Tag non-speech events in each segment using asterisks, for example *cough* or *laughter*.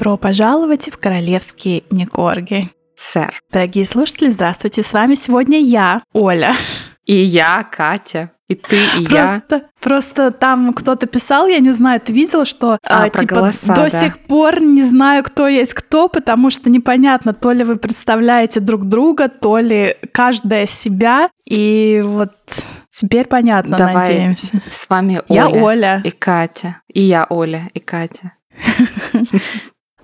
Добро пожаловать в королевские Никорги. Сэр. Дорогие слушатели, здравствуйте. С вами сегодня я, Оля. И я, Катя. И ты, и просто, я. Просто там кто-то писал, я не знаю, ты видел, что а, э, типа голоса, до да. сих пор не знаю, кто есть кто, потому что непонятно, то ли вы представляете друг друга, то ли каждая себя. И вот теперь понятно, Давай надеемся. С вами Оля. Я Оля. И Катя. И я Оля, и Катя. *laughs*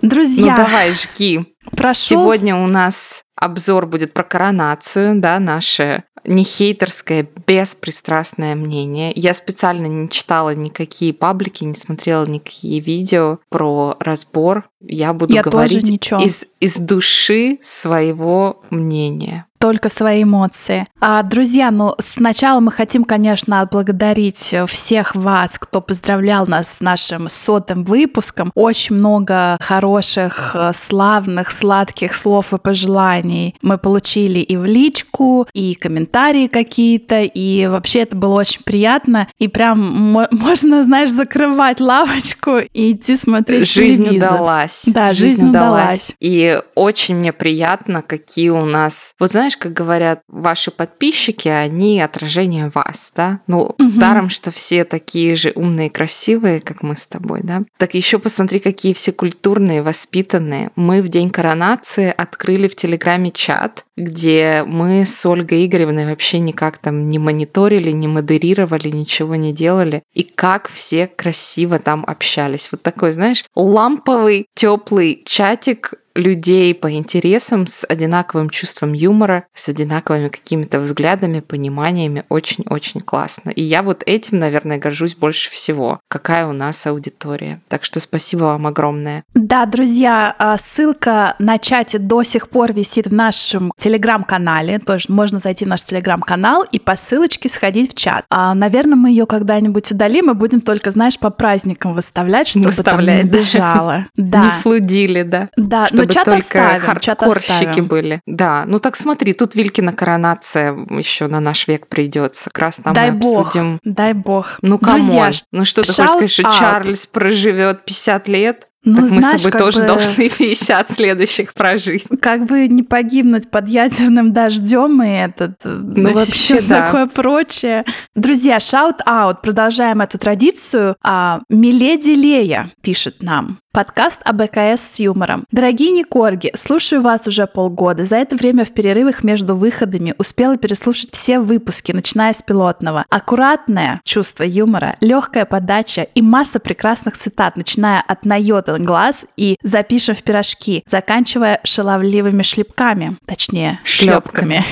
Друзья, Ну давай, жги. прошу. Сегодня у нас обзор будет про коронацию, да, наше не хейтерское, беспристрастное мнение. Я специально не читала никакие паблики, не смотрела никакие видео про разбор. Я буду Я говорить из, из души своего мнения. Только свои эмоции. А, друзья, ну сначала мы хотим, конечно, отблагодарить всех вас, кто поздравлял нас с нашим сотым выпуском. Очень много хороших, э, славных, сладких слов и пожеланий мы получили и в личку, и комментарии какие-то, и вообще это было очень приятно. И прям мо- *laughs* можно, знаешь, закрывать лавочку и идти смотреть Жизнь телевизор. удалась. Да, жизнь удалась. И очень мне приятно, какие у нас... Вот знаешь, как говорят, ваши подписчики, они отражение вас, да? Ну, Мгм. даром, что все такие же умные, красивые, как мы с тобой, да? Так еще посмотри, какие все культурные, воспитанные. Мы в день коронации открыли в Телеграме чат, где мы с Ольгой Игоревной вообще никак там не мониторили, не модерировали, ничего не делали. И как все красиво там общались. Вот такой, знаешь, ламповый, теплый чатик людей по интересам с одинаковым чувством юмора, с одинаковыми какими-то взглядами, пониманиями. Очень-очень классно. И я вот этим, наверное, горжусь больше всего. Какая у нас аудитория. Так что спасибо вам огромное. Да, друзья, а, ссылка на чате до сих пор висит в нашем телеграм-канале. Тоже можно зайти в наш телеграм-канал и по ссылочке сходить в чат. А, наверное, мы ее когда-нибудь удалим и будем только, знаешь, по праздникам выставлять, чтобы там не Выставлять, да. бежало. *laughs* Не флудили, да. Да, Чтобы чат только оставим, чат хардкорщики оставим. были. Да, ну так смотри, тут Вилькина коронация еще на наш век придется. Как раз там Дай мы бог, обсудим. дай бог. Ну, come on. Ну что ты хочешь сказать, что вот Чарльз проживет 50 лет? ну, так мы знаешь, с тобой тоже бы- должны *laughs* 50 следующих прожить. как бы не погибнуть под ядерным дождем и этот, ну, вообще, все да. такое прочее. Друзья, shout-out, продолжаем эту традицию. А, Миледи Лея пишет нам. Подкаст об ЭКС с юмором. Дорогие Никорги, слушаю вас уже полгода. За это время в перерывах между выходами успела переслушать все выпуски, начиная с пилотного. Аккуратное чувство юмора, легкая подача и масса прекрасных цитат, начиная от «на йота глаз» и «запишем в пирожки», заканчивая шаловливыми шлепками, точнее, шлепками.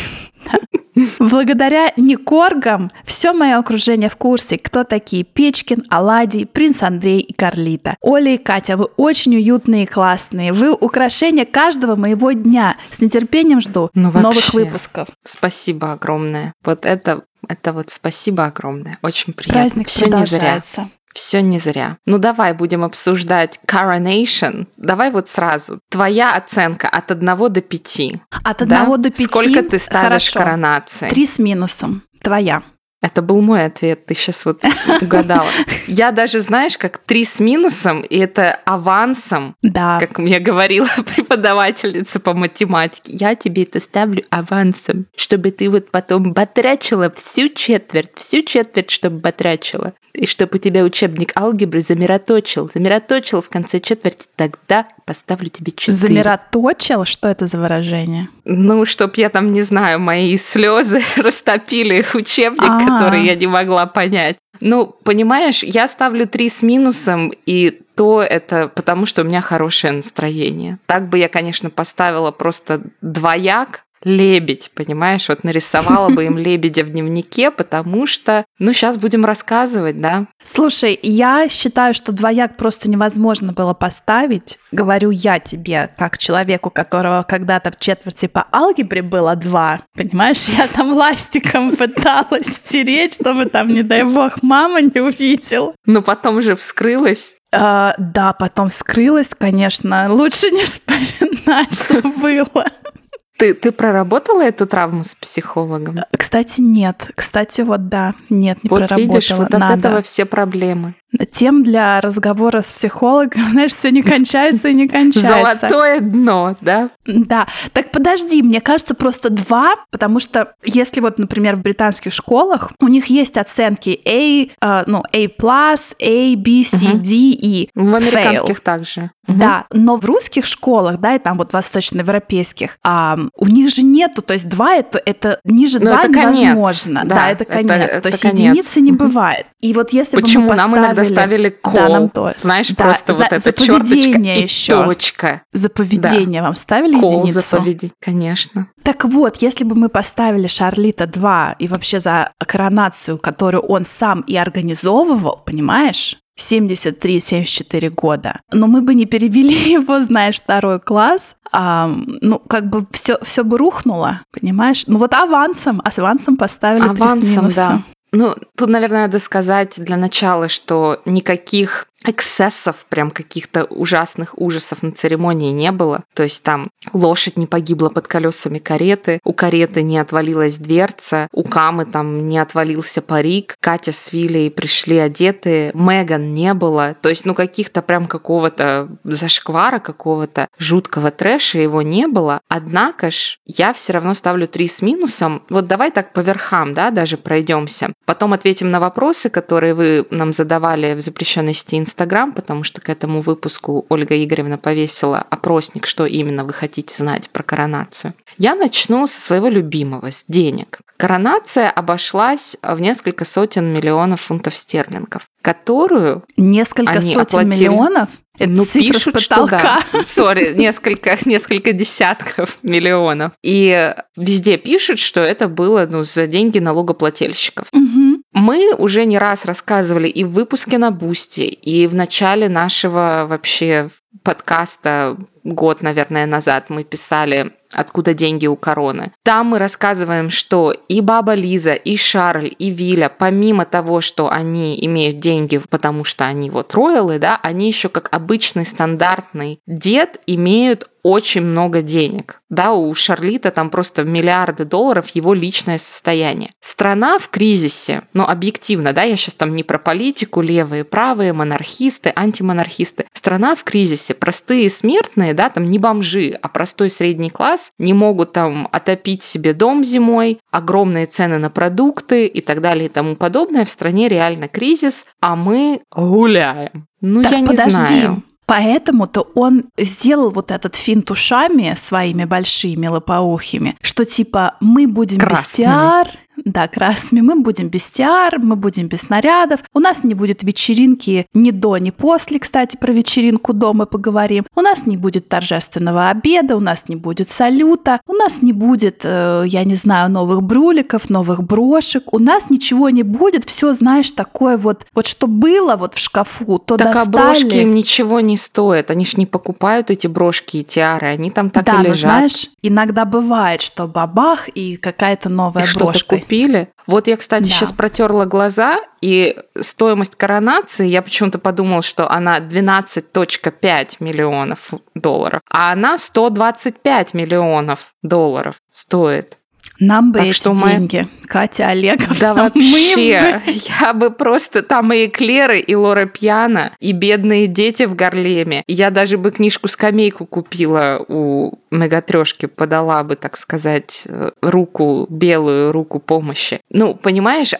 *laughs* Благодаря Никоргам все мое окружение в курсе, кто такие Печкин, Аладий, принц Андрей и Карлита. Оля и Катя, вы очень уютные и классные. Вы украшение каждого моего дня. С нетерпением жду Ну, новых вообще. выпусков. Спасибо огромное. Вот это, это вот спасибо огромное. Очень приятно. Праздник Все не зря. Все не зря. Ну давай будем обсуждать Coronation. Давай вот сразу. Твоя оценка от 1 до 5. От да? одного до пяти. Сколько ты ставишь Хорошо. коронации? Три с минусом. Твоя. Это был мой ответ, ты сейчас вот угадала. Я даже, знаешь, как три с минусом, и это авансом, Да. как мне говорила *laughs* преподавательница по математике. Я тебе это ставлю авансом, чтобы ты вот потом батрачила всю четверть, всю четверть, чтобы батрачила. И чтобы у тебя учебник алгебры замироточил, замироточил в конце четверти, тогда поставлю тебе четыре. Замироточил? Что это за выражение? Ну, чтоб я там, не знаю, мои слезы *laughs* растопили учебник, А. который я не могла понять. Ну, понимаешь, я ставлю три с минусом, и то это потому, что у меня хорошее настроение. Так бы я, конечно, поставила просто двояк, лебедь, понимаешь? Вот нарисовала бы им *laughs* лебедя в дневнике, потому что, ну, сейчас будем рассказывать, да? Слушай, я считаю, что двояк просто невозможно было поставить. Говорю я тебе, как человеку, которого когда-то в четверти по алгебре было два. Понимаешь, я там ластиком *laughs* пыталась стереть, чтобы там, не дай бог, мама не увидела. Но потом же вскрылась. А, да, потом вскрылась, конечно. Лучше не *laughs* вспоминать, что было. Ты, ты проработала эту травму с психологом? Кстати, нет. Кстати, вот да, нет, не вот проработала. видишь, вот от Надо. этого все проблемы. Тем для разговора с психологом, *laughs* знаешь, все не кончается и не кончается. Золотое дно, да? Да. Так подожди, мне кажется, просто два, потому что если вот, например, в британских школах у них есть оценки A, э, ну, A+, A, B, C, угу. D, E. В американских fail. также. Угу. Да, но в русских школах, да, и там вот восточноевропейских, а, у них же нету, то есть два это, это ниже ну, два невозможно. Конец. Да, да, это конец. Это, то есть конец. единицы не бывает. И вот если Почему бы мы поставили... нам иногда ставили кол? Да, нам тоже. Знаешь, да, просто за, вот эта черточка и еще. точка. За поведение да. вам ставили кол единицу? за поведение, конечно. Так вот, если бы мы поставили Шарлита 2 и вообще за коронацию, которую он сам и организовывал, понимаешь? 73-74 года. Но мы бы не перевели *laughs* его, знаешь, второй класс, а, ну, как бы все, все бы рухнуло, понимаешь? Ну вот авансом, с авансом поставили авансом, да. Ну, тут, наверное, надо сказать для начала, что никаких эксцессов, прям каких-то ужасных ужасов на церемонии не было. То есть там лошадь не погибла под колесами кареты, у кареты не отвалилась дверца, у Камы там не отвалился парик, Катя с Вилей пришли одетые, Меган не было. То есть, ну, каких-то прям какого-то зашквара, какого-то жуткого трэша его не было. Однако ж я все равно ставлю три с минусом. Вот давай так по верхам, да, даже пройдемся. Потом ответим на вопросы, которые вы нам задавали в запрещенной сети Инстаграм, потому что к этому выпуску Ольга Игоревна повесила опросник, что именно вы хотите знать про коронацию. Я начну со своего любимого, с денег. Коронация обошлась в несколько сотен миллионов фунтов стерлингов, которую несколько они сотен оплатили... миллионов. Это ну, пишут, что да. *laughs* Sorry, несколько, несколько десятков миллионов. И везде пишут, что это было ну, за деньги налогоплательщиков. Угу. Мы уже не раз рассказывали и в выпуске на Бусти, и в начале нашего вообще подкаста год, наверное, назад мы писали откуда деньги у короны. Там мы рассказываем, что и баба Лиза, и Шарль, и Виля, помимо того, что они имеют деньги, потому что они вот роялы, да, они еще как обычный стандартный дед имеют очень много денег. Да, у Шарлита там просто миллиарды долларов его личное состояние. Страна в кризисе, но объективно, да, я сейчас там не про политику, левые, правые, монархисты, антимонархисты. Страна в кризисе. Простые смертные, да, там не бомжи, а простой средний класс не могут там отопить себе дом зимой, огромные цены на продукты и так далее и тому подобное. В стране реально кризис, а мы гуляем. Ну, так, я не подожди. знаю. Поэтому-то он сделал вот этот финт ушами своими большими лопоухими, что типа мы будем Красными. без да, красными. Мы будем без тиар, мы будем без снарядов. У нас не будет вечеринки ни до, ни после. Кстати, про вечеринку дома поговорим. У нас не будет торжественного обеда, у нас не будет салюта, у нас не будет, э, я не знаю, новых брюликов, новых брошек. У нас ничего не будет. Все, знаешь, такое вот, вот что было вот в шкафу, то так достали. а брошки им ничего не стоят. Они ж не покупают эти брошки и тиары. Они там так да, и лежат. Да, знаешь, иногда бывает, что бабах и какая-то новая и брошка купили. Вот я, кстати, да. сейчас протерла глаза, и стоимость коронации, я почему-то подумала, что она 12.5 миллионов долларов, а она 125 миллионов долларов стоит. Нам бы так эти что деньги, мы... Катя Олегов. Да вообще, бы... я бы просто там и Эклеры, и Лора Пьяна, и бедные дети в Гарлеме. Я даже бы книжку-скамейку купила у Мегатрешки, подала бы, так сказать, э, руку, белую руку помощи. Ну, понимаешь,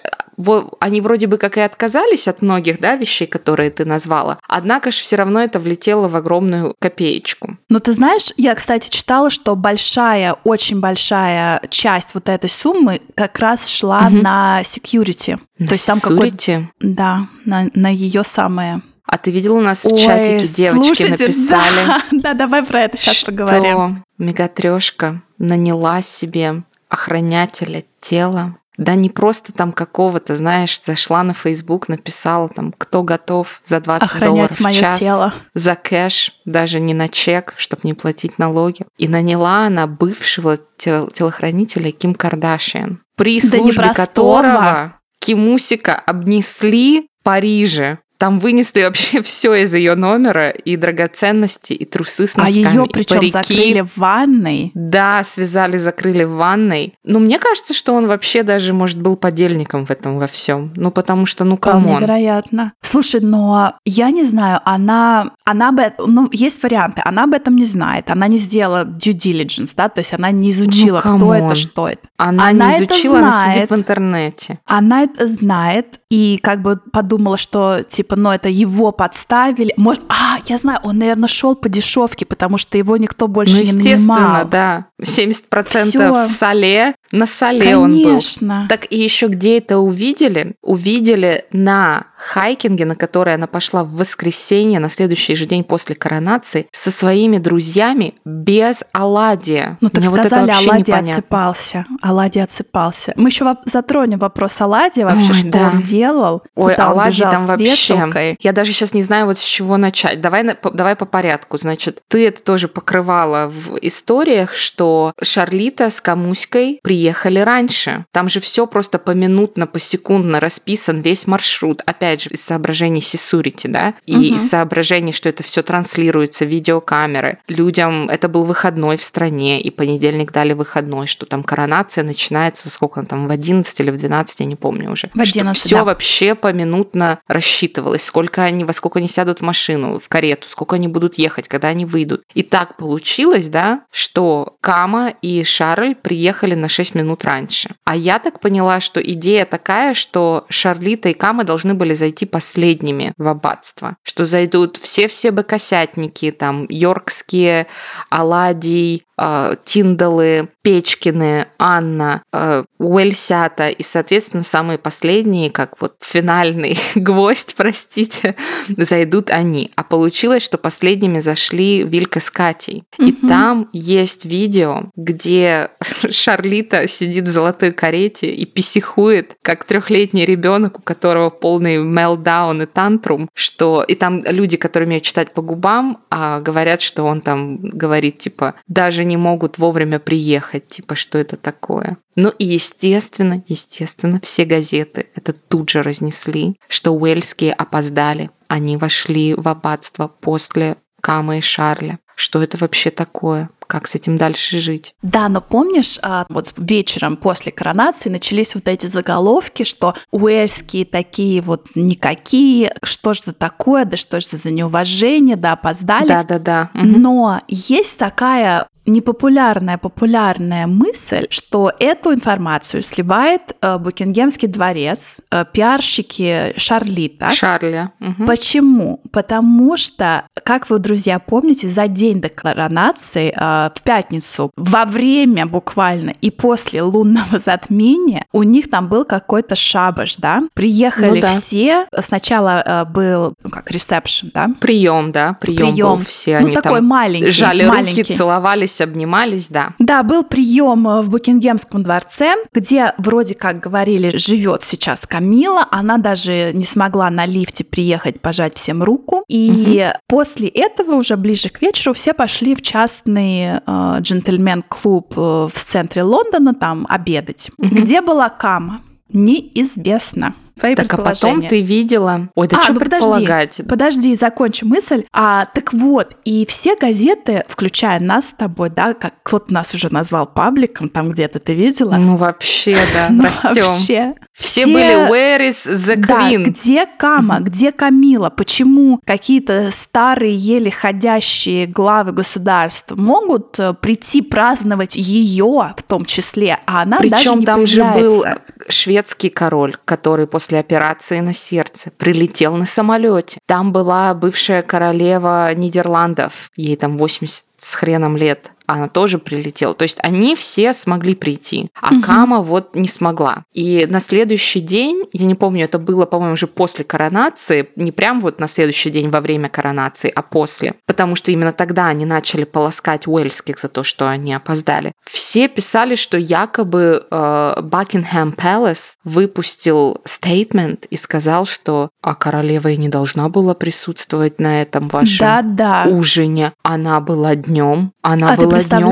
они вроде бы как и отказались от многих да, вещей, которые ты назвала, однако же все равно это влетело в огромную копеечку. Ну, ты знаешь, я, кстати, читала, что большая, очень большая часть вот этой суммы как раз шла угу. на security. На То есть там какой-то... Да, на, на ее самое а ты видела у нас в Ой, чатике девочки слушайте, написали? Да, *laughs* да, давай про это сейчас что поговорим. Мегатрешка наняла себе охранятеля тела да не просто там какого-то, знаешь, зашла на Facebook, написала там, кто готов за 20 Охранять долларов в час тело. за кэш, даже не на чек, чтобы не платить налоги. И наняла она бывшего тел- телохранителя Ким Кардашьян, при да службе которого Кимусика обнесли в Париже там вынесли вообще *laughs* все из ее номера, и драгоценности, и трусы с а носками, А ее причем закрыли в ванной? Да, связали, закрыли в ванной. Но мне кажется, что он вообще даже, может, был подельником в этом во всем. Ну, потому что, ну, come on. Невероятно. Слушай, но я не знаю, она, она бы, ну, есть варианты, она об этом не знает, она не сделала due diligence, да, то есть она не изучила, Ну, кто это, что это. Она, Она не это изучила, она сидит знает. в интернете. Она это знает и как бы подумала, что типа, ну это его подставили. Может, а, я знаю, он, наверное, шел по дешевке, потому что его никто больше Ну, не естественно, нанимал. да. 70% Всё. в соле, на соле он был. Конечно. Так и еще где это увидели? Увидели на хайкинге, на который она пошла в воскресенье, на следующий же день после коронации, со своими друзьями без оладья. Ну так Мне вот это сказали, Аладдий непонятно. отсыпался. Аладдий отсыпался. Мы еще затронем вопрос Аладдия вообще, Ой, что да. он делал, Ой, куда бежал там вообще. Я даже сейчас не знаю, вот с чего начать. Давай, давай по порядку. Значит, ты это тоже покрывала в историях, что Шарлита с Камуськой приехали раньше. Там же все просто поминутно, посекундно расписан весь маршрут. Опять же, из соображений сисурити, да, и Мгм. из соображений, что это все транслируется, видеокамеры. Людям это был выходной в стране, и понедельник дали выходной, что там коронация начинается во сколько он там, в 11 или в 12, я не помню уже. В 11, все да. вообще поминутно рассчитывалось, сколько они, во сколько они сядут в машину, в карету, сколько они будут ехать, когда они выйдут. И так получилось, да, что Кама и Шарль приехали на 6 минут раньше. А я так поняла, что идея такая, что Шарлита и Кама должны были зайти последними в аббатство, что зайдут все-все быкосятники, там, йоркские, оладий, э, Тиндалы, Печкины, Анна, э, Уэльсята и, соответственно, самые последние, как вот финальный *laughs* гвоздь, простите, *laughs* зайдут они. А получилось, что последними зашли Вилька с Катей. И Мгм. там есть видео, где *laughs* Шарлита сидит в золотой карете и писихует, как трехлетний ребенок, у которого полный мелдаун и тантрум, что и там люди, которые умеют читать по губам, а, говорят, что он там говорит типа даже не могут вовремя приехать, типа что это такое. Ну и естественно, естественно, все газеты это тут же разнесли, что уэльские опоздали, они вошли в аббатство после Камы и Шарля. Что это вообще такое? Как с этим дальше жить? Да, но помнишь, а, вот вечером после коронации начались вот эти заголовки, что уэльские такие вот никакие, что же это такое, да что же это за неуважение, да опоздали. Да-да-да. Мгм. Но есть такая непопулярная, популярная мысль, что эту информацию сливает э, Букингемский дворец, э, пиарщики Шарлита. Шарля. Мгм. Почему? Потому что, как вы, друзья, помните, за день до коронации, э, в пятницу, во время буквально и после лунного затмения, у них там был какой-то шабаш, да? Приехали Ну да. все. Сначала э, был, ну как, ресепшн, да? Прием, да, прием. Прием. был. Все ну, они такой там маленький. жали маленький. руки, целовались, обнимались, да. Да, был прием в Букингемском дворце, где вроде как говорили, живет сейчас Камила. Она даже не смогла на лифте приехать, пожать всем руку. И после этого, уже ближе к вечеру, все пошли в частный э, джентльмен-клуб э, в центре Лондона там обедать. Мгм. Где была Кама? Неизвестно. Твои Так, а потом ты видела... Ой, да А, что ну подожди. предполагать? Подожди, закончу мысль. А, так вот, и все газеты, включая нас с тобой, да, как кто-то нас уже назвал пабликом, там где-то ты видела? Ну, вообще, *laughs* да, Ну, растем. вообще. Все были Where is the Да, Queen? где Кама, где Камила? Почему какие-то старые, еле ходящие главы государств могут э, прийти праздновать ее в том числе, а она даже Причем не там же был появляется? шведский король, который после операции на сердце прилетел на самолете. Там была бывшая королева Нидерландов, ей там 80 с хреном лет. Она тоже прилетела. То есть они все смогли прийти, а Мгм. Кама вот не смогла. И на следующий день, я не помню, это было, по-моему, уже после коронации, не прям вот на следующий день во время коронации, а после. Потому что именно тогда они начали полоскать уэльских за то, что они опоздали. Все писали, что якобы э, Buckingham Palace выпустил стейтмент и сказал, что а королева и не должна была присутствовать на этом вашем Да-да. ужине. Она была днем, она А ты днем.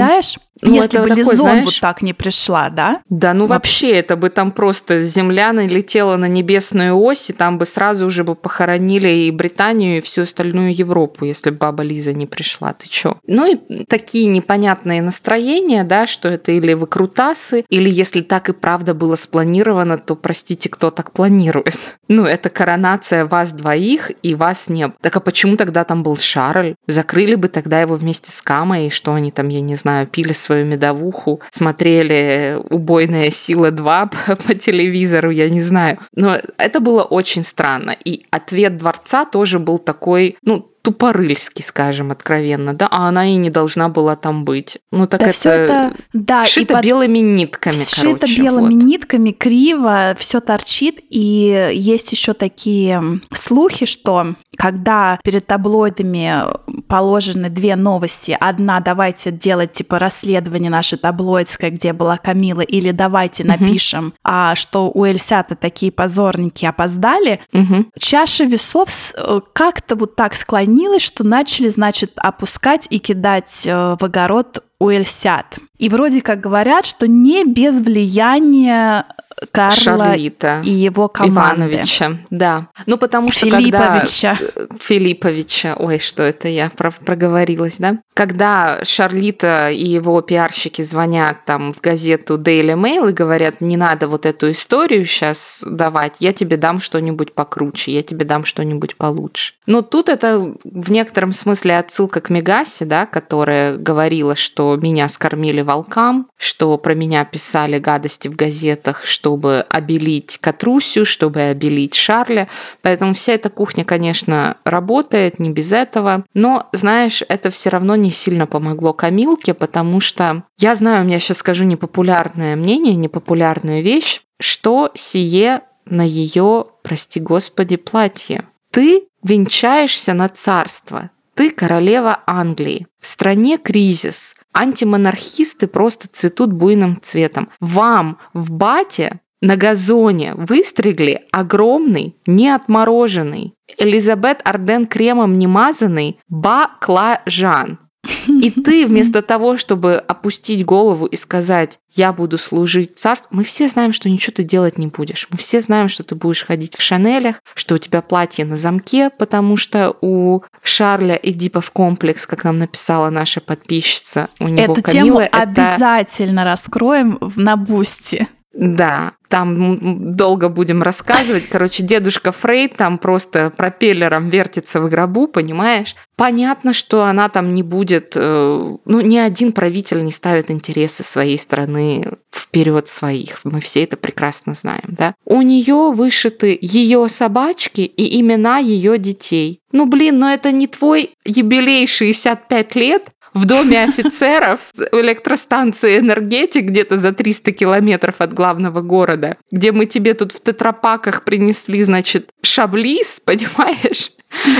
Ну, Если бы такой, Лизон знаешь, вот так не пришла, да? Да, ну Вообще. вообще, это бы там просто земля налетела на небесную ось, и там бы сразу уже бы похоронили и Британию, и всю остальную Европу, если бы баба Лиза не пришла. Ты чё? Ну и такие непонятные настроения, да, что это или выкрутасы, или если так и правда было спланировано, то простите, кто так планирует. *laughs* Ну, это коронация вас двоих, и вас не. Так а почему тогда там был Шарль? Закрыли бы тогда его вместе с Камой, и что они там, я не знаю, пили свою медовуху, смотрели «Убойная сила 2» *laughs* по, телевизору, я не знаю. Но это было очень странно. И ответ дворца тоже был такой, ну, тупорыльский, скажем откровенно, да, а она и не должна была там быть. Ну так да это, все это, да, шито под- белыми нитками, Сшито короче. белыми вот. нитками, криво, все торчит. И есть еще такие слухи, что когда перед таблоидами положены две новости, одна давайте делать типа расследование наше таблоидское, где была Камила, или давайте напишем, а, что у Эльсята такие позорники опоздали, Мгм. чаша весов э, как-то вот так склонилась, что начали, значит, опускать и кидать э, в огород Уэльсят. И вроде как говорят, что не без влияния Карла Шарлита. и его команды. Ивановича, да. Ну, потому что когда... Филипповича. Филипповича, ой, что это я про- проговорилась, да? Когда Шарлита и его пиарщики звонят там в газету Daily Mail и говорят, не надо вот эту историю сейчас давать, я тебе дам что-нибудь покруче, я тебе дам что-нибудь получше. Но тут это в некотором смысле отсылка к Мегасе, да, которая говорила, что меня скормили волкам, что про меня писали гадости в газетах, чтобы обелить Катрусю, чтобы обелить Шарля. Поэтому вся эта кухня, конечно, работает, не без этого. Но, знаешь, это все равно не сильно помогло Камилке, потому что я знаю, у меня сейчас скажу непопулярное мнение, непопулярную вещь, что сие на ее, прости господи, платье. Ты венчаешься на царство, ты королева Англии. В стране кризис. Антимонархисты просто цветут буйным цветом. Вам в бате на газоне выстригли огромный, не отмороженный, Элизабет Арден кремом не мазанный баклажан. И ты вместо того, чтобы опустить голову и сказать, я буду служить царству, мы все знаем, что ничего ты делать не будешь. Мы все знаем, что ты будешь ходить в шанелях, что у тебя платье на замке, потому что у Шарля Эдипов комплекс, как нам написала наша подписчица, у него Эту Камила, тему это... обязательно раскроем в на бусте. Да, там долго будем рассказывать. Короче, дедушка Фрейд там просто пропеллером вертится в гробу, понимаешь? Понятно, что она там не будет... э, Ну, ни один правитель не ставит интересы своей страны вперед своих. Мы все это прекрасно знаем, да? У нее вышиты ее собачки и имена ее детей. Ну, блин, но это не твой юбилей 65 лет, в доме офицеров в электростанции «Энергетик» где-то за 300 километров от главного города, где мы тебе тут в тетрапаках принесли, значит, шаблис, *laughs* понимаешь?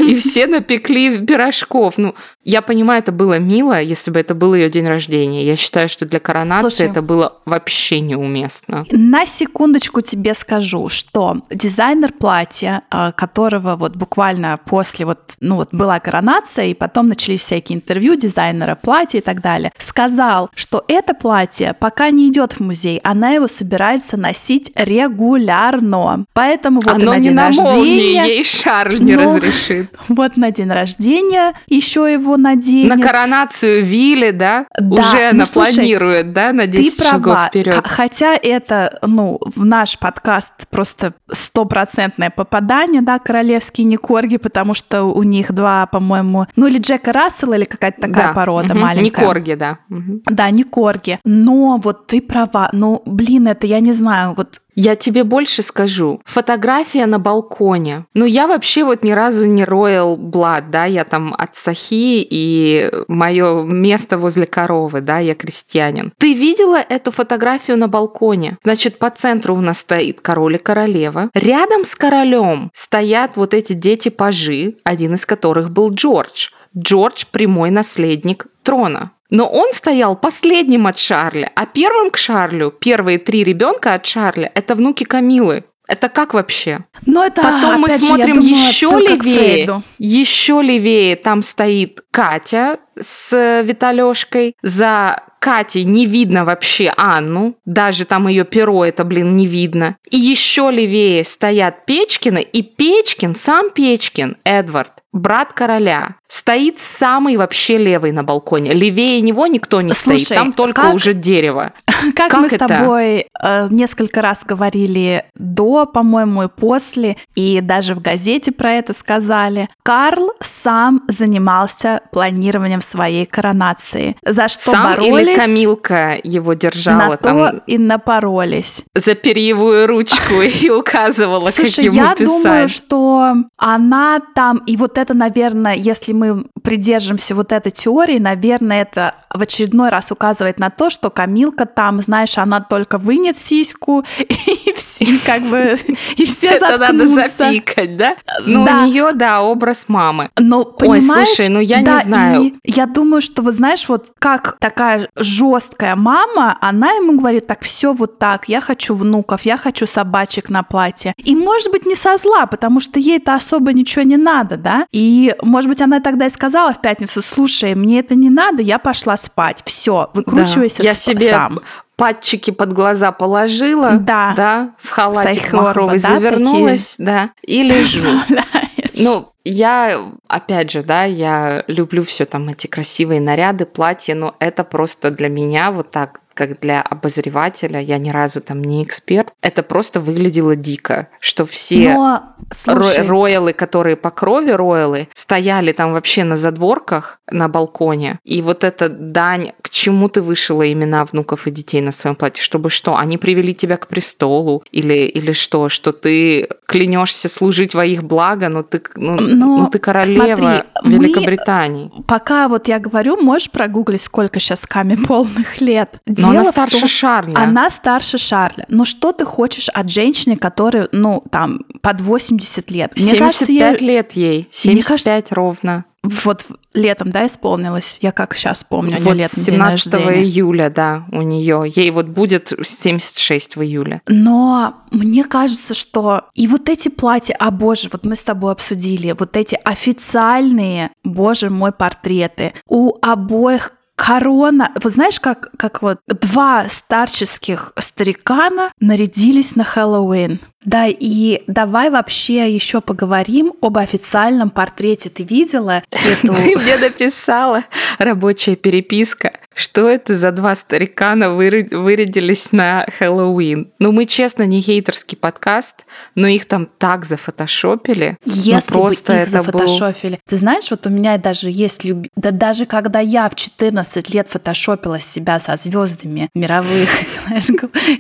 И все напекли пирожков. Ну, я понимаю, это было мило, если бы это был ее день рождения. Я считаю, что для коронации Слушай. это было вообще неуместно. На секундочку тебе скажу, что дизайнер платья, а, которого вот буквально после вот, ну вот была коронация, и потом начались всякие интервью дизайнера платья и так далее, сказал, что это платье пока не идет в музей, она его собирается носить регулярно. Поэтому вот и Оно на не день на молнии, рождения, ей Шарль не Ну, разрешит. *laughs* вот на день рождения еще его наденет. На коронацию Вилли, да? Да, Уже ну, она слушай, планирует, да, на Ты 10 шагов права. вперед. Хотя это, ну, в наш подкаст просто стопроцентное попадание, да, королевские не корги, потому что у них два, по-моему, ну или Джека Рассела, или какая-то такая Да, порода мгм, маленькая. Не корги, да. мгм. Да, не корги. Но вот ты права. Ну, блин, это я не знаю, вот Я тебе больше скажу. Фотография на балконе. Ну, я вообще вот ни разу не Royal Blood, да, я там от Сахи и мое место возле коровы, да, я крестьянин. Ты видела эту фотографию на балконе? Значит, по центру у нас стоит король и королева. Рядом с королем стоят вот эти дети-пажи, один из которых был Джордж. Джордж прямой наследник трона. Но он стоял последним от Шарля, а первым к Шарлю, первые три ребенка от Шарля, это внуки Камилы. Это как вообще? Но это, Потом мы же, смотрим думаю, еще левее. Еще левее там стоит Катя с Виталешкой. За Кати не видно вообще Анну, даже там ее перо это, блин, не видно. И еще левее стоят Печкины, и Печкин, сам Печкин, Эдвард, брат короля, стоит самый вообще левый на балконе. Левее него никто не Слушай, стоит, там только как, уже дерево. Как, *laughs* как мы это? с тобой э, несколько раз говорили до, по-моему, и после, и даже в газете про это сказали. Карл сам занимался планированием своей коронации, за что сам боролись. или Камилка его держала на там? то и напоролись. За перьевую ручку *laughs* и указывала, Слушай, как ему я писать. думаю, что она там, и вот это, наверное, если мы придержимся вот этой теории, наверное, это в очередной раз указывает на то, что Камилка там, знаешь, она только вынет сиську, *laughs* и все как бы, *laughs* и все Это надо запикать, да? Ну, у нее, да, образ мамы. Но, понимаешь, Ой, слушай, ну я да, не знаю. я думаю, что, вот знаешь, вот как такая жесткая мама, она ему говорит, так, все вот так, я хочу внуков, я хочу собачек на платье. И, может быть, не со зла, потому что ей-то особо ничего не надо, да? И, может быть, она тогда и сказала в пятницу, слушай, мне это не надо, я пошла спать. Все, выкручивайся да, я себе сам патчики под глаза положила, да, да в халатик Сайхорба, махровый да, завернулась, такие? да, и лежу. Ну, я, опять же, да, я люблю все там эти красивые наряды, платья, но это просто для меня вот так как для обозревателя, я ни разу там не эксперт, это просто выглядело дико, что все Но, слушай... роялы, которые по крови роялы, стояли там вообще на задворках, на балконе, и вот эта дань, к чему ты вышила имена внуков и детей на своем платье, чтобы что, они привели тебя к престолу, или, или что, что ты клянешься служить во их благо, но ты, ну, но, ну ты королева смотри, Великобритании. пока вот я говорю, можешь прогуглить, сколько сейчас Каме полных лет. Но Дело она старше том, Шарля. Она старше Шарля. Ну что ты хочешь от женщины, которая, ну, там, под 80 лет? Мне 75 кажется, ей... лет ей. 75 кажется, ровно. Вот летом, да, исполнилось? Я как сейчас помню, вот летом 17 июля, да, у нее. Ей вот будет 76 в июле. Но мне кажется, что и вот эти платья, а боже, вот мы с тобой обсудили, вот эти официальные, боже мой, портреты у обоих корона. Вот знаешь, как, как вот два старческих старикана нарядились на Хэллоуин. Да, и давай вообще еще поговорим об официальном портрете. Ты видела *laughs* эту... Ты мне написала рабочая переписка. Что это за два старикана вырядились на Хэллоуин? Ну, мы, честно, не хейтерский подкаст, но их там так зафотошопили. Ну, Если ну, просто бы их зафотошопили. Был... Ты знаешь, вот у меня даже есть... Люб... Да даже когда я в 14 лет фотошопила себя со звездами мировых *laughs* знаешь,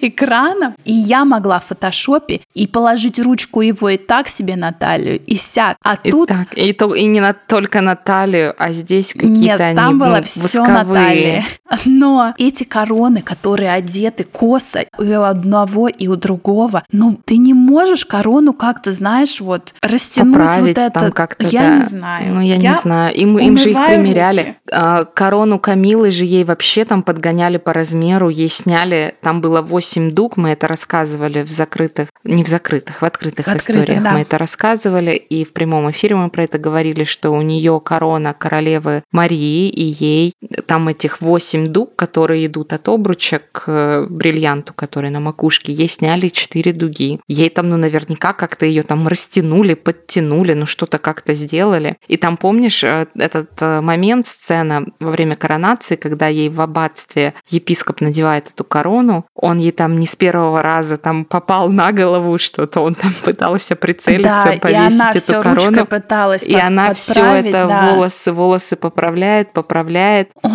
экранов, и я могла в фотошопе и положить ручку его и так себе на талию, и сяк. А и тут... Так, и, то, и не на, только на талию, а здесь какие-то Нет, они там было ну, все на талии. *laughs* Но эти короны, которые одеты косо и у одного, и у другого, ну, ты не можешь корону как-то, знаешь, вот растянуть Поправить вот это. я да. не знаю. Ну, я, я не знаю. Им, им же их примеряли. А, корону Камилы же ей вообще там подгоняли по размеру, ей сняли, там было 8 дуг, мы это рассказывали в закрытых, не в закрытых, в открытых, открытых историях да. мы это рассказывали, и в прямом эфире мы про это говорили, что у нее корона королевы Марии, и ей там этих восемь дуг, которые идут от обруча к э, бриллианту, который на макушке, ей сняли четыре дуги. Ей там, ну, наверняка как-то ее там растянули, подтянули, ну, что-то как-то сделали. И там, помнишь, э, этот э, момент, сцена во время коронации, когда ей в аббатстве епископ надевает эту корону, он ей там не с первого раза там попал на голову что-то, он там *laughs* пытался прицелиться, да, повесить и она эту корону. пыталась И она все это да. волосы, волосы поправляет, поправляет. Ой.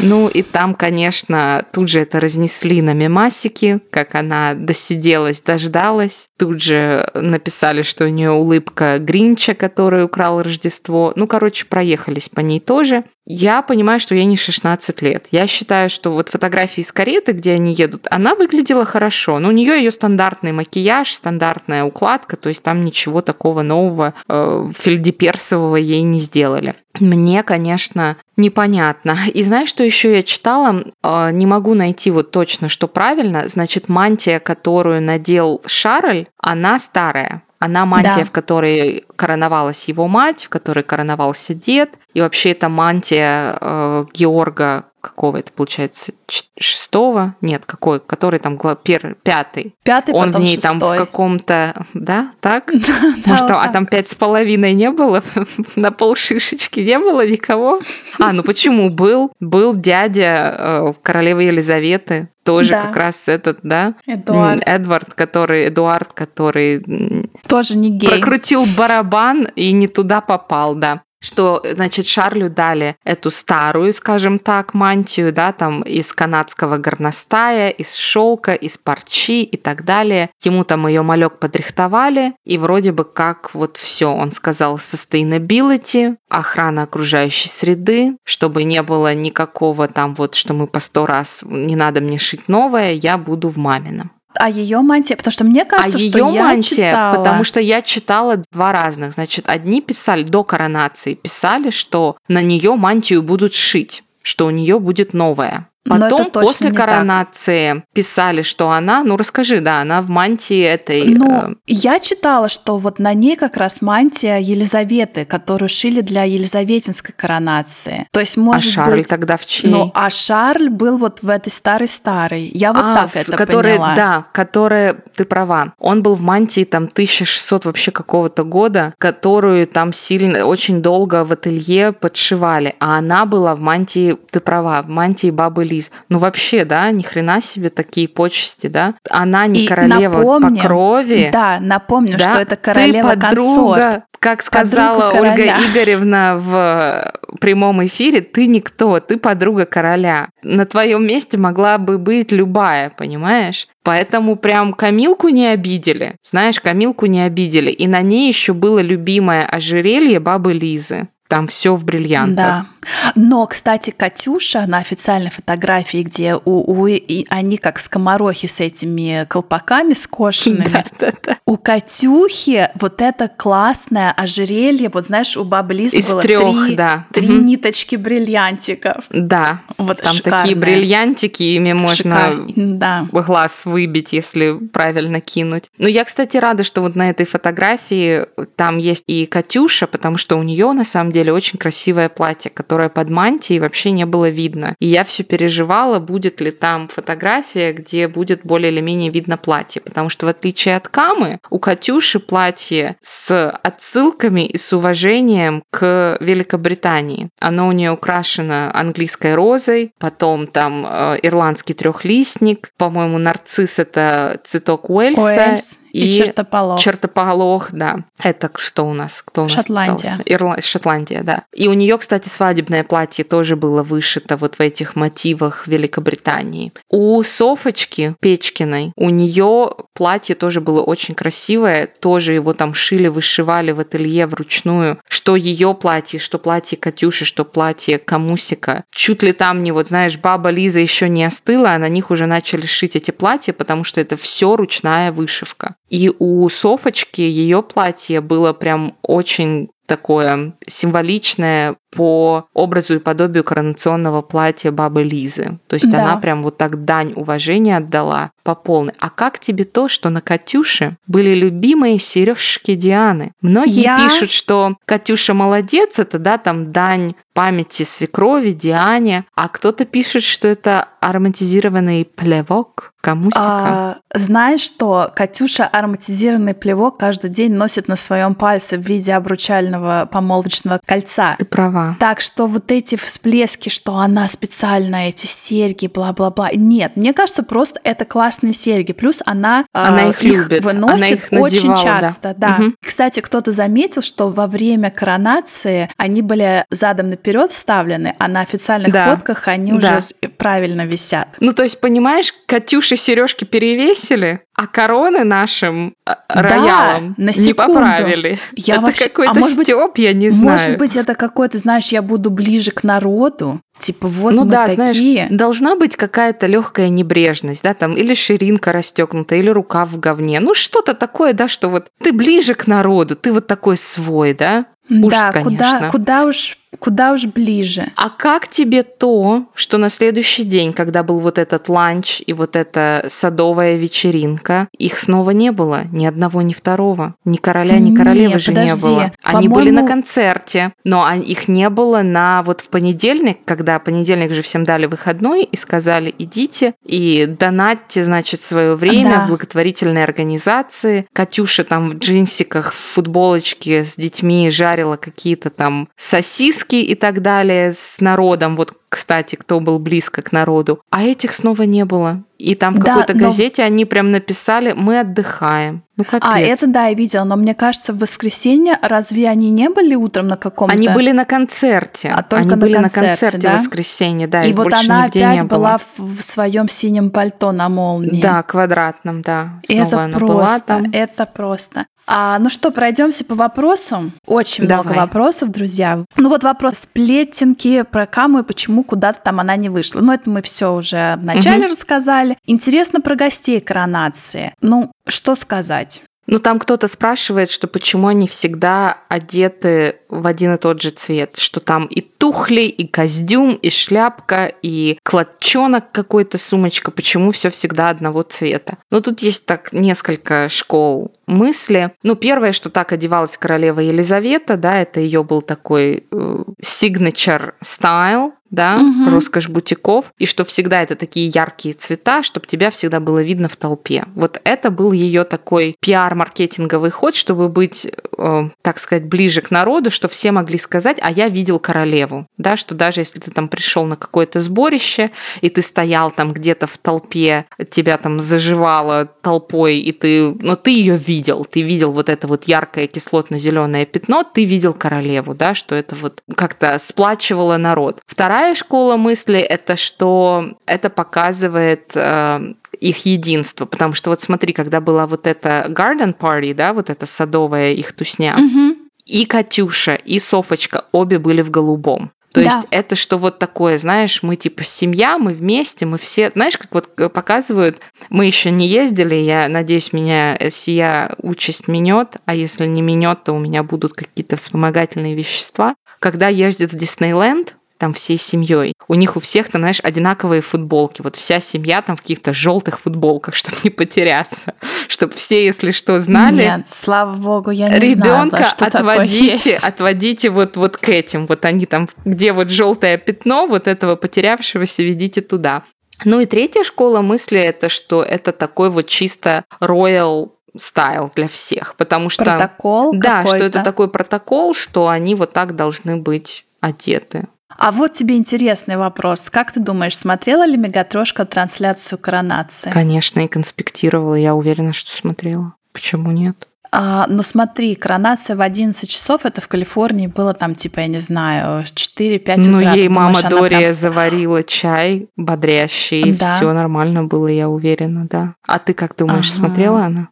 Ну и там, конечно, тут же это разнесли на мемасики, как она досиделась, дождалась. Тут же написали, что у нее улыбка Гринча, который украл Рождество. Ну, короче, проехались по ней тоже. Я понимаю, что ей не 16 лет. Я считаю, что вот фотографии из кареты, где они едут, она выглядела хорошо. Но у нее ее стандартный макияж, стандартная укладка, то есть там ничего такого нового э, фельдеперсового ей не сделали. Мне, конечно, непонятно. И знаешь, что еще я читала? Э, не могу найти вот точно, что правильно. Значит, мантия, которую надел Шарль, она старая. Она мантия, да. в которой короновалась его мать, в которой короновался дед. И вообще эта мантия э, Георга какого это получается, шестого, нет, какой, который там первый, пятый. Пятый, Он в ней шестой. там в каком-то, да, так? *laughs* Может, там, а там пять с половиной не было? *laughs* На пол шишечки не было никого? А, ну почему? Был, был дядя э, королевы Елизаветы, тоже да. как раз этот, да? Эдуард. Эдвард, который, Эдуард, который... Тоже не гей. Прокрутил барабан и не туда попал, да что, значит, Шарлю дали эту старую, скажем так, мантию, да, там из канадского горностая, из шелка, из парчи и так далее. Ему там ее малек подрихтовали, и вроде бы как вот все, он сказал sustainability, охрана окружающей среды, чтобы не было никакого там вот, что мы по сто раз, не надо мне шить новое, я буду в мамином. А ее мантия, потому что мне кажется, а что ее я мантия, читала... потому что я читала два разных. Значит, одни писали до коронации, писали, что на нее мантию будут шить, что у нее будет новая. Потом, после коронации, так. писали, что она, ну расскажи, да, она в мантии этой. Ну, э... я читала, что вот на ней как раз мантия Елизаветы, которую шили для Елизаветинской коронации. То есть, может а Шарль быть, тогда в чьей? Ну, а Шарль был вот в этой старой-старой. Я вот а, так это которая, поняла. Да, которая, ты права, он был в мантии там 1600 вообще какого-то года, которую там сильно, очень долго в ателье подшивали, а она была в мантии, ты права, в мантии бабы Лиз. Ну вообще, да, ни хрена себе такие почести, да. Она не И королева напомним, по крови. Да, напомню, да? что это королева Ты подруга, как сказала Ольга Игоревна в прямом эфире, ты никто, ты подруга короля. На твоем месте могла бы быть любая, понимаешь? Поэтому прям Камилку не обидели. Знаешь, Камилку не обидели. И на ней еще было любимое ожерелье бабы Лизы. Там все в бриллиантах. Да. Но, кстати, Катюша на официальной фотографии, где у, у и они как скоморохи с этими колпаками скошенными, да, да, да. у Катюхи вот это классное ожерелье, вот знаешь, у бабы Лизы Из было трех, три, да. три угу. ниточки бриллиантиков. Да, вот там шикарное. такие бриллиантики, ими можно Шикар... да. глаз выбить, если правильно кинуть. Но я, кстати, рада, что вот на этой фотографии там есть и Катюша, потому что у нее на самом деле очень красивое платье, которое под мантией вообще не было видно. И я все переживала, будет ли там фотография, где будет более или менее видно платье. Потому что в отличие от Камы, у Катюши платье с отсылками и с уважением к Великобритании. Оно у нее украшено английской розой, потом там э, ирландский трехлистник, по-моему, нарцисс это цветок Уэльса. Уэльс. И, и чертополох. Чертополох, да. Это что у нас? Кто у нас Шотландия. Ирла... Шотландия, да. И у нее, кстати, свадебное платье тоже было вышито вот в этих мотивах Великобритании. У Софочки Печкиной у нее платье тоже было очень красивое, тоже его там шили, вышивали в ателье вручную. Что ее платье, что платье Катюши, что платье Камусика. Чуть ли там не вот, знаешь, баба Лиза еще не остыла, а на них уже начали шить эти платья, потому что это все ручная вышивка. И у Софочки ее платье было прям очень такое символичное по образу и подобию коронационного платья бабы Лизы. То есть Да. она прям вот так дань уважения отдала по полной. А как тебе то, что на Катюше были любимые сережки Дианы? Многие Я- пишут, что Катюша молодец, это да, там дань памяти свекрови, Диане, а кто-то пишет, что это ароматизированный плевок камусика. А, знаешь что? Катюша ароматизированный плевок каждый день носит на своем пальце в виде обручального помолвочного кольца. Ты права. Так что вот эти всплески, что она специально эти серьги, бла-бла-бла. Нет, мне кажется, просто это классные серьги. Плюс она, а, Она их любит, выносит она их очень надевала, да. часто. Да. Мгм. Кстати, кто-то заметил, что во время коронации они были задом наперед вставлены, а на официальных Да. фотках они Да. уже правильно висят. Ну, то есть, понимаешь, Катюши сережки перевесили, а короны нашим э, Да, роялам на не поправили. Я это вообще- какой-то а может быть- стёб, я не знаю. Может быть, это какой-то, знаешь, я буду ближе к народу. Типа, вот ну мы да, такие. знаешь, должна быть какая-то легкая небрежность, да, там, или ширинка расстегнута, или рукав в говне. Ну, что-то такое, да, что вот ты ближе к народу, ты вот такой свой, да? Ужас, да, куда, конечно. куда уж куда уж ближе. А как тебе то, что на следующий день, когда был вот этот ланч и вот эта садовая вечеринка, их снова не было, ни одного, ни второго, ни короля, ни королевы не, же подожди. не было. Они были на концерте, но их не было на вот в понедельник, когда понедельник же всем дали выходной и сказали, идите и донатьте, значит, свое время да. благотворительной организации. Катюша там в джинсиках, в футболочке с детьми жарила какие-то там сосиски и так далее с народом. Вот кстати, кто был близко к народу. А этих снова не было. И там в да, какой-то но... газете они прям написали «Мы отдыхаем». Ну, капец. А, это да, я видела, но мне кажется, в воскресенье разве они не были утром на каком-то... Они были на концерте. А только они на были концерте, на концерте да? в воскресенье, да. И вот она опять была в, в своем синем пальто на молнии. Да, квадратном, да. Снова это она просто, была там. это просто. А, ну что, пройдемся по вопросам. Очень Давай. много вопросов, друзья. Ну вот вопрос сплетенки про Каму и почему куда-то там она не вышла. Ну это мы все уже вначале угу. рассказали. Интересно про гостей коронации. Ну, что сказать? Ну, там кто-то спрашивает, что почему они всегда одеты в один и тот же цвет, что там и тухли, и костюм, и шляпка, и кладчонок какой-то, сумочка, почему все всегда одного цвета. Ну, тут есть так несколько школ мысли. Ну, первое, что так одевалась королева Елизавета, да, это ее был такой э, signature style, да, угу. роскошь бутиков, и что всегда это такие яркие цвета, чтобы тебя всегда было видно в толпе. Вот это был ее такой пиар-маркетинговый ход, чтобы быть, э, так сказать, ближе к народу, что все могли сказать, а я видел королеву, да, что даже если ты там пришел на какое-то сборище, и ты стоял там где-то в толпе, тебя там заживало толпой, и ты, но ты ее видел, ты видел вот это вот яркое кислотно-зеленое пятно, ты видел королеву, да, что это вот как-то сплачивало народ. Вторая Вторая школа мысли — это что это показывает э, их единство, потому что вот смотри, когда была вот эта garden party, да, вот эта садовая их тусня, угу. и Катюша, и Софочка обе были в голубом. То да. есть это что вот такое, знаешь, мы типа семья, мы вместе, мы все, знаешь, как вот э, показывают, мы еще не ездили, я надеюсь, меня сия участь минет, а если не минет, то у меня будут какие-то вспомогательные вещества. Когда ездят в Диснейленд, там всей семьей. У них у всех, там, знаешь, одинаковые футболки. Вот вся семья там в каких-то желтых футболках, *laughs* чтобы не потеряться. Чтобы все, если что, знали. Нет, слава богу, я не Ребенка знала, что отводите, отводите вот, вот к этим. Вот они там, где вот желтое пятно, вот этого потерявшегося ведите туда. Ну и третья школа мысли это, что это такой вот чисто royal стайл для всех, потому что протокол да, что это такой протокол, что они вот так должны быть одеты. А вот тебе интересный вопрос. Как ты думаешь, смотрела ли Мегатрошка трансляцию коронации? Конечно, и конспектировала. Я уверена, что смотрела. Почему нет? А, ну смотри, коронация в 11 часов, это в Калифорнии было там, типа, я не знаю, 4-5 ну, утра. Ну, ей мама думаешь, Дория прям... заварила чай бодрящий, да. все нормально было, я уверена, да. А ты как думаешь, ага. смотрела она?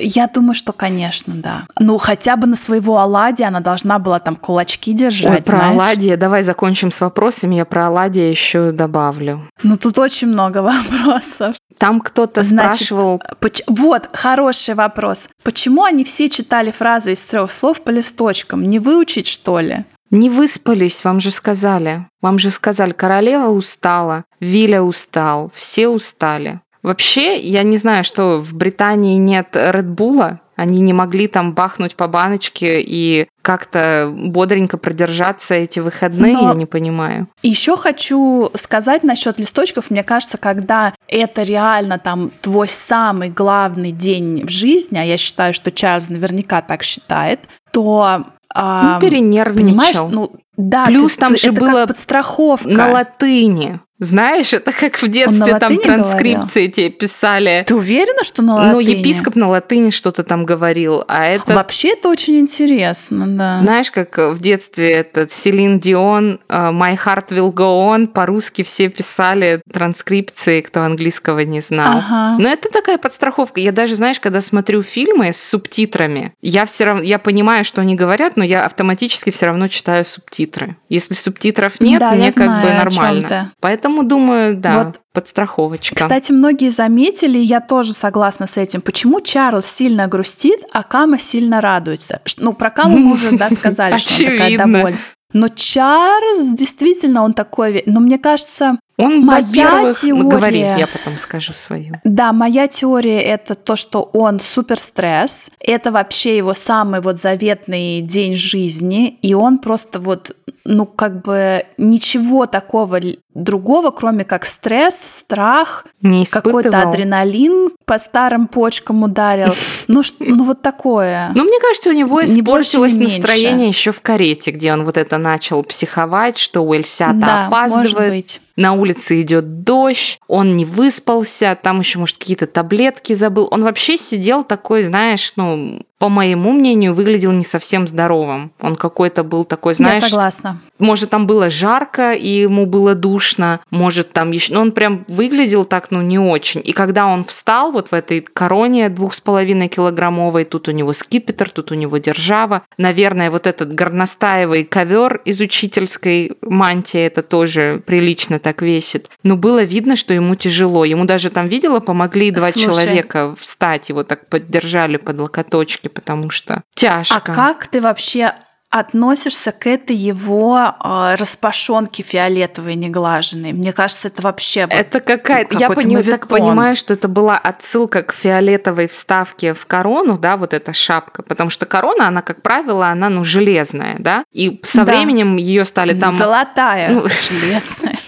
Я думаю, что, конечно, да. Ну, хотя бы на своего оладья она должна была там кулачки держать. Ой, про знаешь? оладья. Давай закончим с вопросами. Я про оладья еще добавлю. Ну, тут очень много *laughs* вопросов. Там кто-то Значит, спрашивал... Поч... Вот, хороший вопрос. Почему они все читали фразы из трех слов по листочкам? Не выучить, что ли? Не выспались, вам же сказали. Вам же сказали, королева устала, Виля устал, все устали. Вообще, я не знаю, что в Британии нет Редбула, они не могли там бахнуть по баночке и как-то бодренько продержаться эти выходные, Но я не понимаю. Еще хочу сказать насчет листочков. Мне кажется, когда это реально там твой самый главный день в жизни, а я считаю, что Чарльз наверняка так считает, то а, ну, перенервничал. Понимаешь, ну да, Плюс ты, там же это было подстраховка. на латыни. Знаешь, это как в детстве там транскрипции говорил? тебе писали. Ты уверена, что на латыни? Ну, епископ на латыни что-то там говорил, а это... Вообще это очень интересно, да. Знаешь, как в детстве этот Селин Дион, э, My Heart Will Go On, по-русски все писали транскрипции, кто английского не знал. Ага. Но это такая подстраховка. Я даже, знаешь, когда смотрю фильмы с субтитрами, я все равно, я понимаю, что они говорят, но я автоматически все равно читаю субтитры. Если субтитров нет, да, мне как знаю, бы нормально. Поэтому Поэтому, думаю, да, вот. подстраховочка. Кстати, многие заметили, я тоже согласна с этим, почему Чарльз сильно грустит, а Кама сильно радуется. Ну, про Каму мы уже да, *laughs* сказали, что она такая довольна. Но Чарльз действительно он такой, но мне кажется, он, моя теория... Говори, я потом скажу свою. Да, моя теория это то, что он супер стресс. Это вообще его самый вот заветный день жизни, и он просто вот ну, как бы ничего такого другого, кроме как стресс, страх, какой-то адреналин по старым почкам ударил. Ну, ну вот такое. Ну, мне кажется, у него испортилось не настроение еще в карете, где он вот это начал психовать, что у Эльсята да, опаздывает. Может быть на улице идет дождь, он не выспался, там еще, может, какие-то таблетки забыл. Он вообще сидел такой, знаешь, ну, по моему мнению, выглядел не совсем здоровым. Он какой-то был такой, знаешь... Я согласна. Может, там было жарко, и ему было душно. Может, там еще... Ну, он прям выглядел так, ну, не очень. И когда он встал вот в этой короне двух с половиной килограммовой, тут у него скипетр, тут у него держава. Наверное, вот этот горностаевый ковер из учительской мантии, это тоже прилично так весит. Но было видно, что ему тяжело. Ему даже там, видела, помогли два Слушай, человека встать, его так поддержали под локоточки потому что тяжко. А как ты вообще относишься к этой его э, распашонке фиолетовой неглаженной? Мне кажется, это вообще это какая-то. Я пони- так понимаю, что это была отсылка к фиолетовой вставке в корону, да, вот эта шапка, потому что корона, она как правило, она ну железная, да, и со да. временем ее стали там золотая, ну, железная.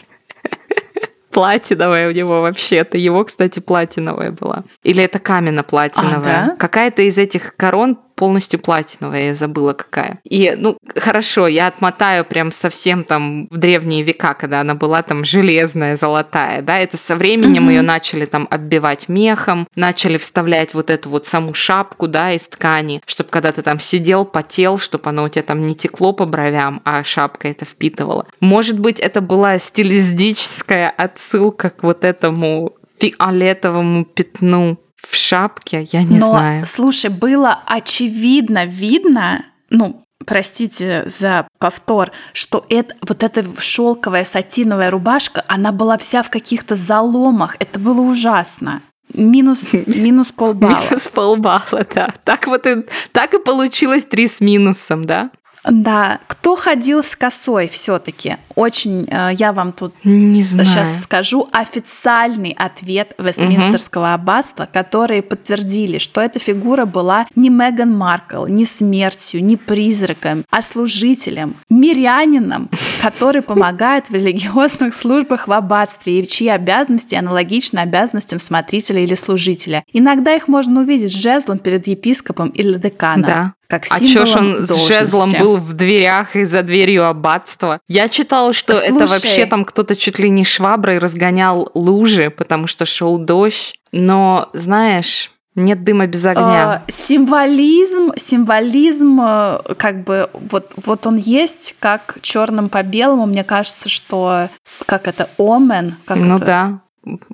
Платиновая у него вообще-то. Его, кстати, платиновая была. Или это каменно-платиновая. А, да? Какая-то из этих корон полностью платиновая, я забыла какая. И, ну, хорошо, я отмотаю прям совсем там в древние века, когда она была там железная, золотая, да, это со временем mm-hmm. ее начали там оббивать мехом, начали вставлять вот эту вот саму шапку, да, из ткани, чтобы когда ты там сидел, потел, чтобы оно у тебя там не текло по бровям, а шапка это впитывала. Может быть, это была стилистическая отсылка к вот этому фиолетовому пятну в шапке, я не Но, знаю. Слушай, было очевидно видно, ну, простите за повтор, что это, вот эта шелковая сатиновая рубашка, она была вся в каких-то заломах. Это было ужасно. Минус, *laughs* минус полбалла. Минус полбалла, да. Так вот и, так и получилось три с минусом, да? Да, кто ходил с косой все-таки? Очень, э, я вам тут не знаю. сейчас скажу официальный ответ Вестминстерского угу. аббатства, которые подтвердили, что эта фигура была не Меган Маркл, не смертью, не призраком, а служителем, мирянином, который помогает в религиозных службах в аббатстве и чьи обязанности аналогичны обязанностям смотрителя или служителя. Иногда их можно увидеть жезлом перед епископом или деканом. Да как а чё ж он должности. с жезлом был в дверях и за дверью аббатства? Я читала, что Слушай, это вообще там кто-то чуть ли не шваброй разгонял лужи, потому что шел дождь. Но, знаешь, нет дыма без огня. Э, символизм, символизм, э, как бы вот вот он есть, как черным по белому. Мне кажется, что как это омен, как ну это? да,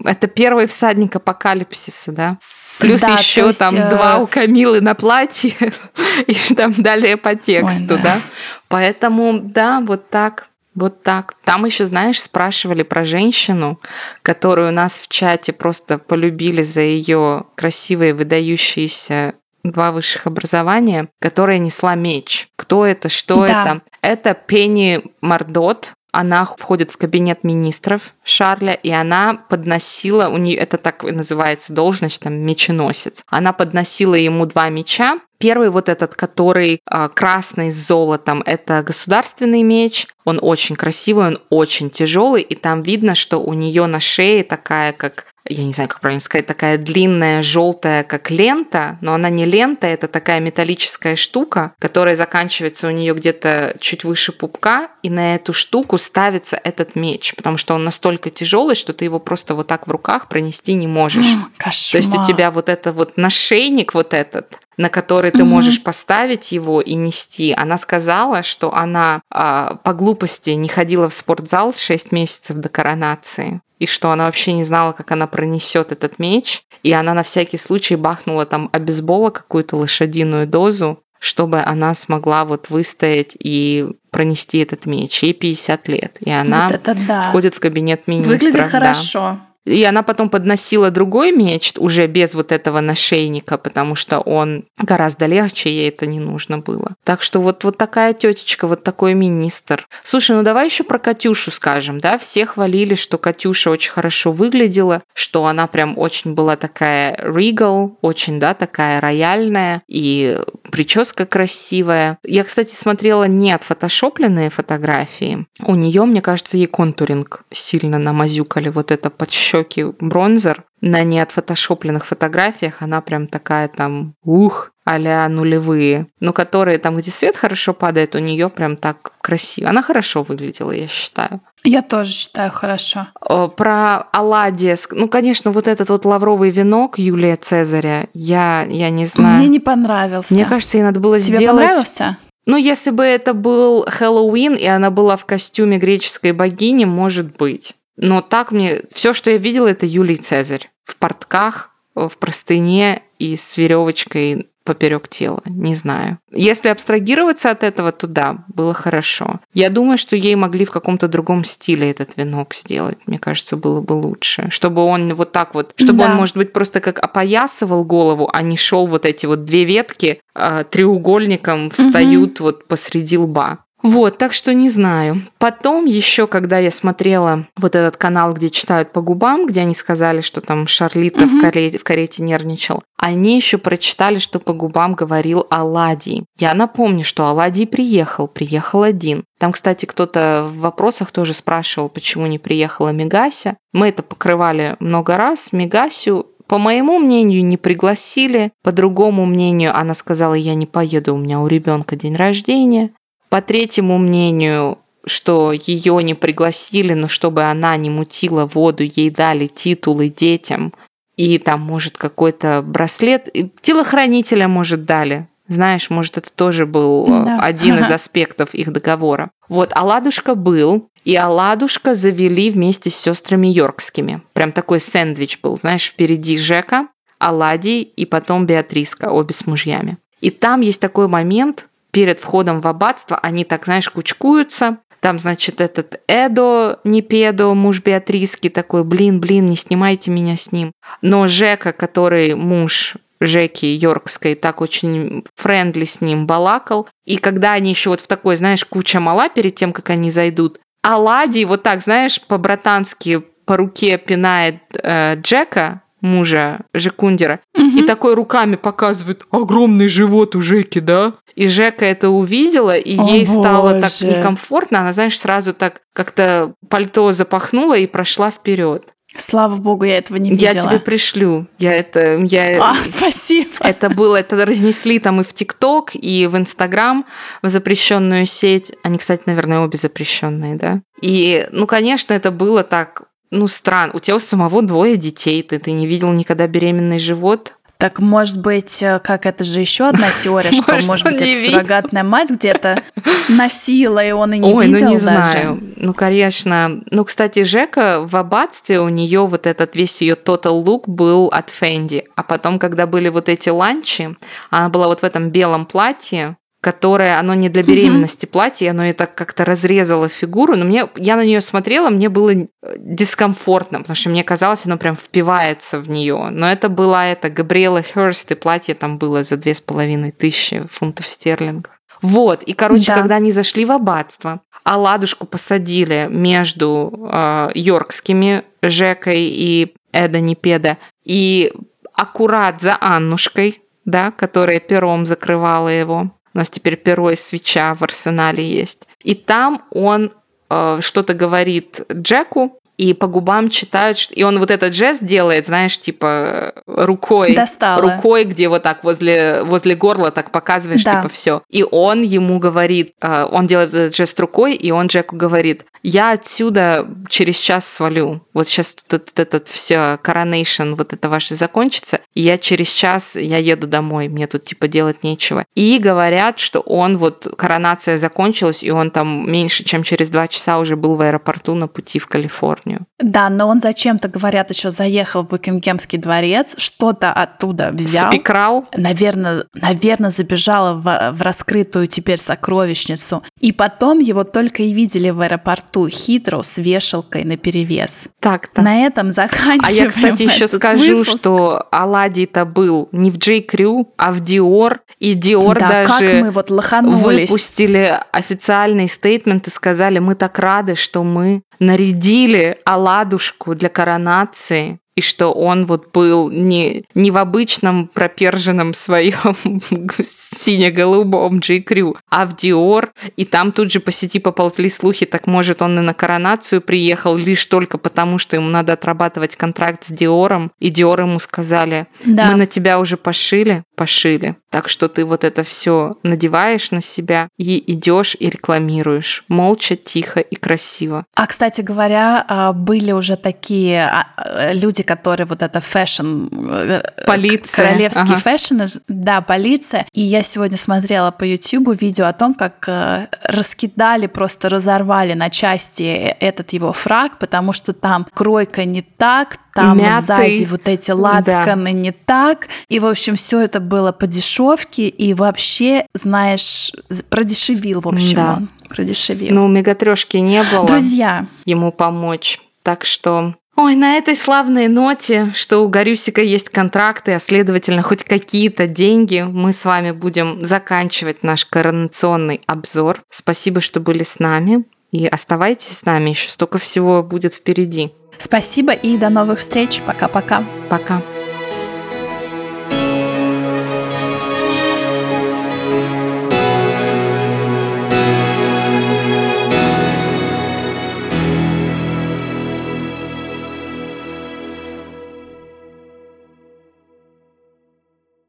это первый всадник апокалипсиса, да. Плюс да, еще есть, там э... два у Камилы на платье, *laughs* и там далее по тексту, Ой, да. да. Поэтому, да, вот так. Вот так. Там еще, знаешь, спрашивали про женщину, которую у нас в чате просто полюбили за ее красивые, выдающиеся два высших образования, которая несла меч. Кто это, что да. это? Это Пенни Мардот, она входит в кабинет министров Шарля, и она подносила, у нее это так называется должность, там, меченосец. Она подносила ему два меча, Первый вот этот, который э, красный с золотом, это государственный меч. Он очень красивый, он очень тяжелый, и там видно, что у нее на шее такая, как я не знаю, как правильно сказать, такая длинная желтая, как лента, но она не лента, это такая металлическая штука, которая заканчивается у нее где-то чуть выше пупка, и на эту штуку ставится этот меч, потому что он настолько тяжелый, что ты его просто вот так в руках пронести не можешь. Кошмар. То есть у тебя вот это вот нашейник вот этот, на который ты можешь поставить его и нести. Она сказала, что она э, по глупости не ходила в спортзал 6 месяцев до коронации и что она вообще не знала, как она пронесет этот меч, и она на всякий случай бахнула там обезбола какую-то лошадиную дозу, чтобы она смогла вот выстоять и пронести этот меч. Ей 50 лет, и она вот да. входит в кабинет министров. Выглядит хорошо. И она потом подносила другой меч, уже без вот этого нашейника, потому что он гораздо легче, ей это не нужно было. Так что вот, вот такая тетечка, вот такой министр. Слушай, ну давай еще про Катюшу скажем, да? Все хвалили, что Катюша очень хорошо выглядела, что она прям очень была такая regal, очень, да, такая рояльная, и прическа красивая. Я, кстати, смотрела не отфотошопленные фотографии. У нее, мне кажется, ей контуринг сильно намазюкали вот это под щеки бронзер. На неотфотошопленных фотографиях она прям такая там, ух, а нулевые, но которые там, где свет хорошо падает, у нее прям так красиво. Она хорошо выглядела, я считаю. Я тоже считаю хорошо. Про оладьи. Ну, конечно, вот этот вот лавровый венок Юлия Цезаря, я, я не знаю. Мне не понравился. Мне кажется, ей надо было Тебе сделать... понравился? Ну, если бы это был Хэллоуин, и она была в костюме греческой богини, может быть. Но так мне... Все, что я видела, это Юлий Цезарь. В портках, в простыне и с веревочкой поперек тела. Не знаю. Если абстрагироваться от этого, то да, было хорошо. Я думаю, что ей могли в каком-то другом стиле этот венок сделать. Мне кажется, было бы лучше. Чтобы он вот так вот, чтобы да. он, может быть, просто как опоясывал голову, а не шел вот эти вот две ветки э, треугольником встают угу. вот посреди лба. Вот, так что не знаю. Потом еще, когда я смотрела вот этот канал, где читают по губам, где они сказали, что там Шарлита угу. в, карете, в карете нервничал, они еще прочитали, что по губам говорил Аладий. Я напомню, что Аладий приехал, приехал один. Там, кстати, кто-то в вопросах тоже спрашивал, почему не приехала Мегася. Мы это покрывали много раз. Мегасю по моему мнению, не пригласили. По другому мнению, она сказала, я не поеду, у меня у ребенка день рождения. По третьему мнению, что ее не пригласили, но чтобы она не мутила воду, ей дали титулы детям, и там, может, какой-то браслет, телохранителя, может, дали. Знаешь, может, это тоже был э, да. один из *laughs* аспектов их договора. Вот, Аладушка был, и Аладушка завели вместе с сестрами Йоркскими. Прям такой сэндвич был, знаешь, впереди Жека, Аладий и потом Беатриска, обе с мужьями. И там есть такой момент, перед входом в аббатство они так, знаешь, кучкуются. Там, значит, этот Эдо, не педо, муж Беатриски, такой, блин, блин, не снимайте меня с ним. Но Жека, который муж Жеки Йоркской так очень friendly с ним балакал. И когда они еще вот в такой, знаешь, куча мала перед тем, как они зайдут, Аладий вот так, знаешь, по-братански по руке пинает э, Джека, мужа Жекундера, угу. и такой руками показывает огромный живот у Жеки, да? И Жека это увидела, и О, ей боже. стало так некомфортно. Она, знаешь, сразу так как-то пальто запахнула и прошла вперед. Слава богу, я этого не видела. Я тебе пришлю. Я это, я. А, спасибо. Это было, это разнесли там и в ТикТок, и в Инстаграм, в запрещенную сеть. Они, кстати, наверное, обе запрещенные, да. И, ну, конечно, это было так, ну, странно. У тебя у самого двое детей, ты, ты не видел никогда беременный живот. Так может быть, э, как это же еще одна *laughs* теория, что может быть это суррогатная мать где-то *laughs* носила, и он и не видел ну не даже. знаю. Ну, конечно. Ну, кстати, Жека в аббатстве у нее вот этот весь ее total look был от Фенди. А потом, когда были вот эти ланчи, она была вот в этом белом платье, которое, оно не для беременности угу. платье, оно и так как-то разрезало фигуру, но мне, я на нее смотрела, мне было э, дискомфортно, потому что мне казалось, оно прям впивается в нее. Но это была это Габриэла Херст, и платье там было за две с половиной тысячи фунтов стерлингов. Вот, и, короче, да. когда они зашли в аббатство, а ладушку посадили между э, йоркскими Жекой и Эда Непеда, и аккурат за Аннушкой, да, которая пером закрывала его. У нас теперь перо и свеча в арсенале есть. И там он э, что-то говорит Джеку, и по губам читают, и он вот этот жест делает, знаешь, типа рукой, Достала. рукой, где вот так возле возле горла так показываешь, да. типа все. И он ему говорит, э, он делает этот жест рукой, и он Джеку говорит: "Я отсюда через час свалю. Вот сейчас этот, этот все коронейшн, вот это ваше закончится, и я через час я еду домой, мне тут типа делать нечего". И говорят, что он вот коронация закончилась, и он там меньше, чем через два часа уже был в аэропорту на пути в Калифорнию. Да, но он зачем-то, говорят, еще заехал в Букингемский дворец, что-то оттуда взял. Спикрал? Наверное, наверное забежал в, в раскрытую теперь сокровищницу. И потом его только и видели в аэропорту красоту хитро с вешалкой на перевес. Так, так. На этом заканчиваем. А я, кстати, еще скажу, выпуск. что Аладдий-то был не в J. Crew, а в Dior. И Dior да, даже как мы вот выпустили официальный стейтмент и сказали, мы так рады, что мы нарядили Аладушку для коронации и что он вот был не, не в обычном проперженном своем *laughs* сине-голубом J.Crew, а в Диор, и там тут же по сети поползли слухи, так может он и на коронацию приехал лишь только потому, что ему надо отрабатывать контракт с Диором, и Диор ему сказали, да. мы на тебя уже пошили, пошили, так что ты вот это все надеваешь на себя и идешь и рекламируешь, молча, тихо и красиво. А, кстати говоря, а, были уже такие а, э, люди, которые вот это fashion... Э, полиция. Королевский ага. fashion, да, полиция. И я сегодня смотрела по YouTube видео о том, как э, раскидали, просто разорвали на части этот его фраг, потому что там кройка не так, там Мятый. сзади вот эти лацканы да. не так. И, в общем, все это было по дешевке. И вообще, знаешь, продешевил, в общем, да. он. Продешевил. Ну, мегатрешки не было. Друзья. Ему помочь. Так что Ой, на этой славной ноте, что у Горюсика есть контракты, а следовательно хоть какие-то деньги, мы с вами будем заканчивать наш коронационный обзор. Спасибо, что были с нами. И оставайтесь с нами, еще столько всего будет впереди. Спасибо и до новых встреч. Пока-пока. Пока. -пока. Пока.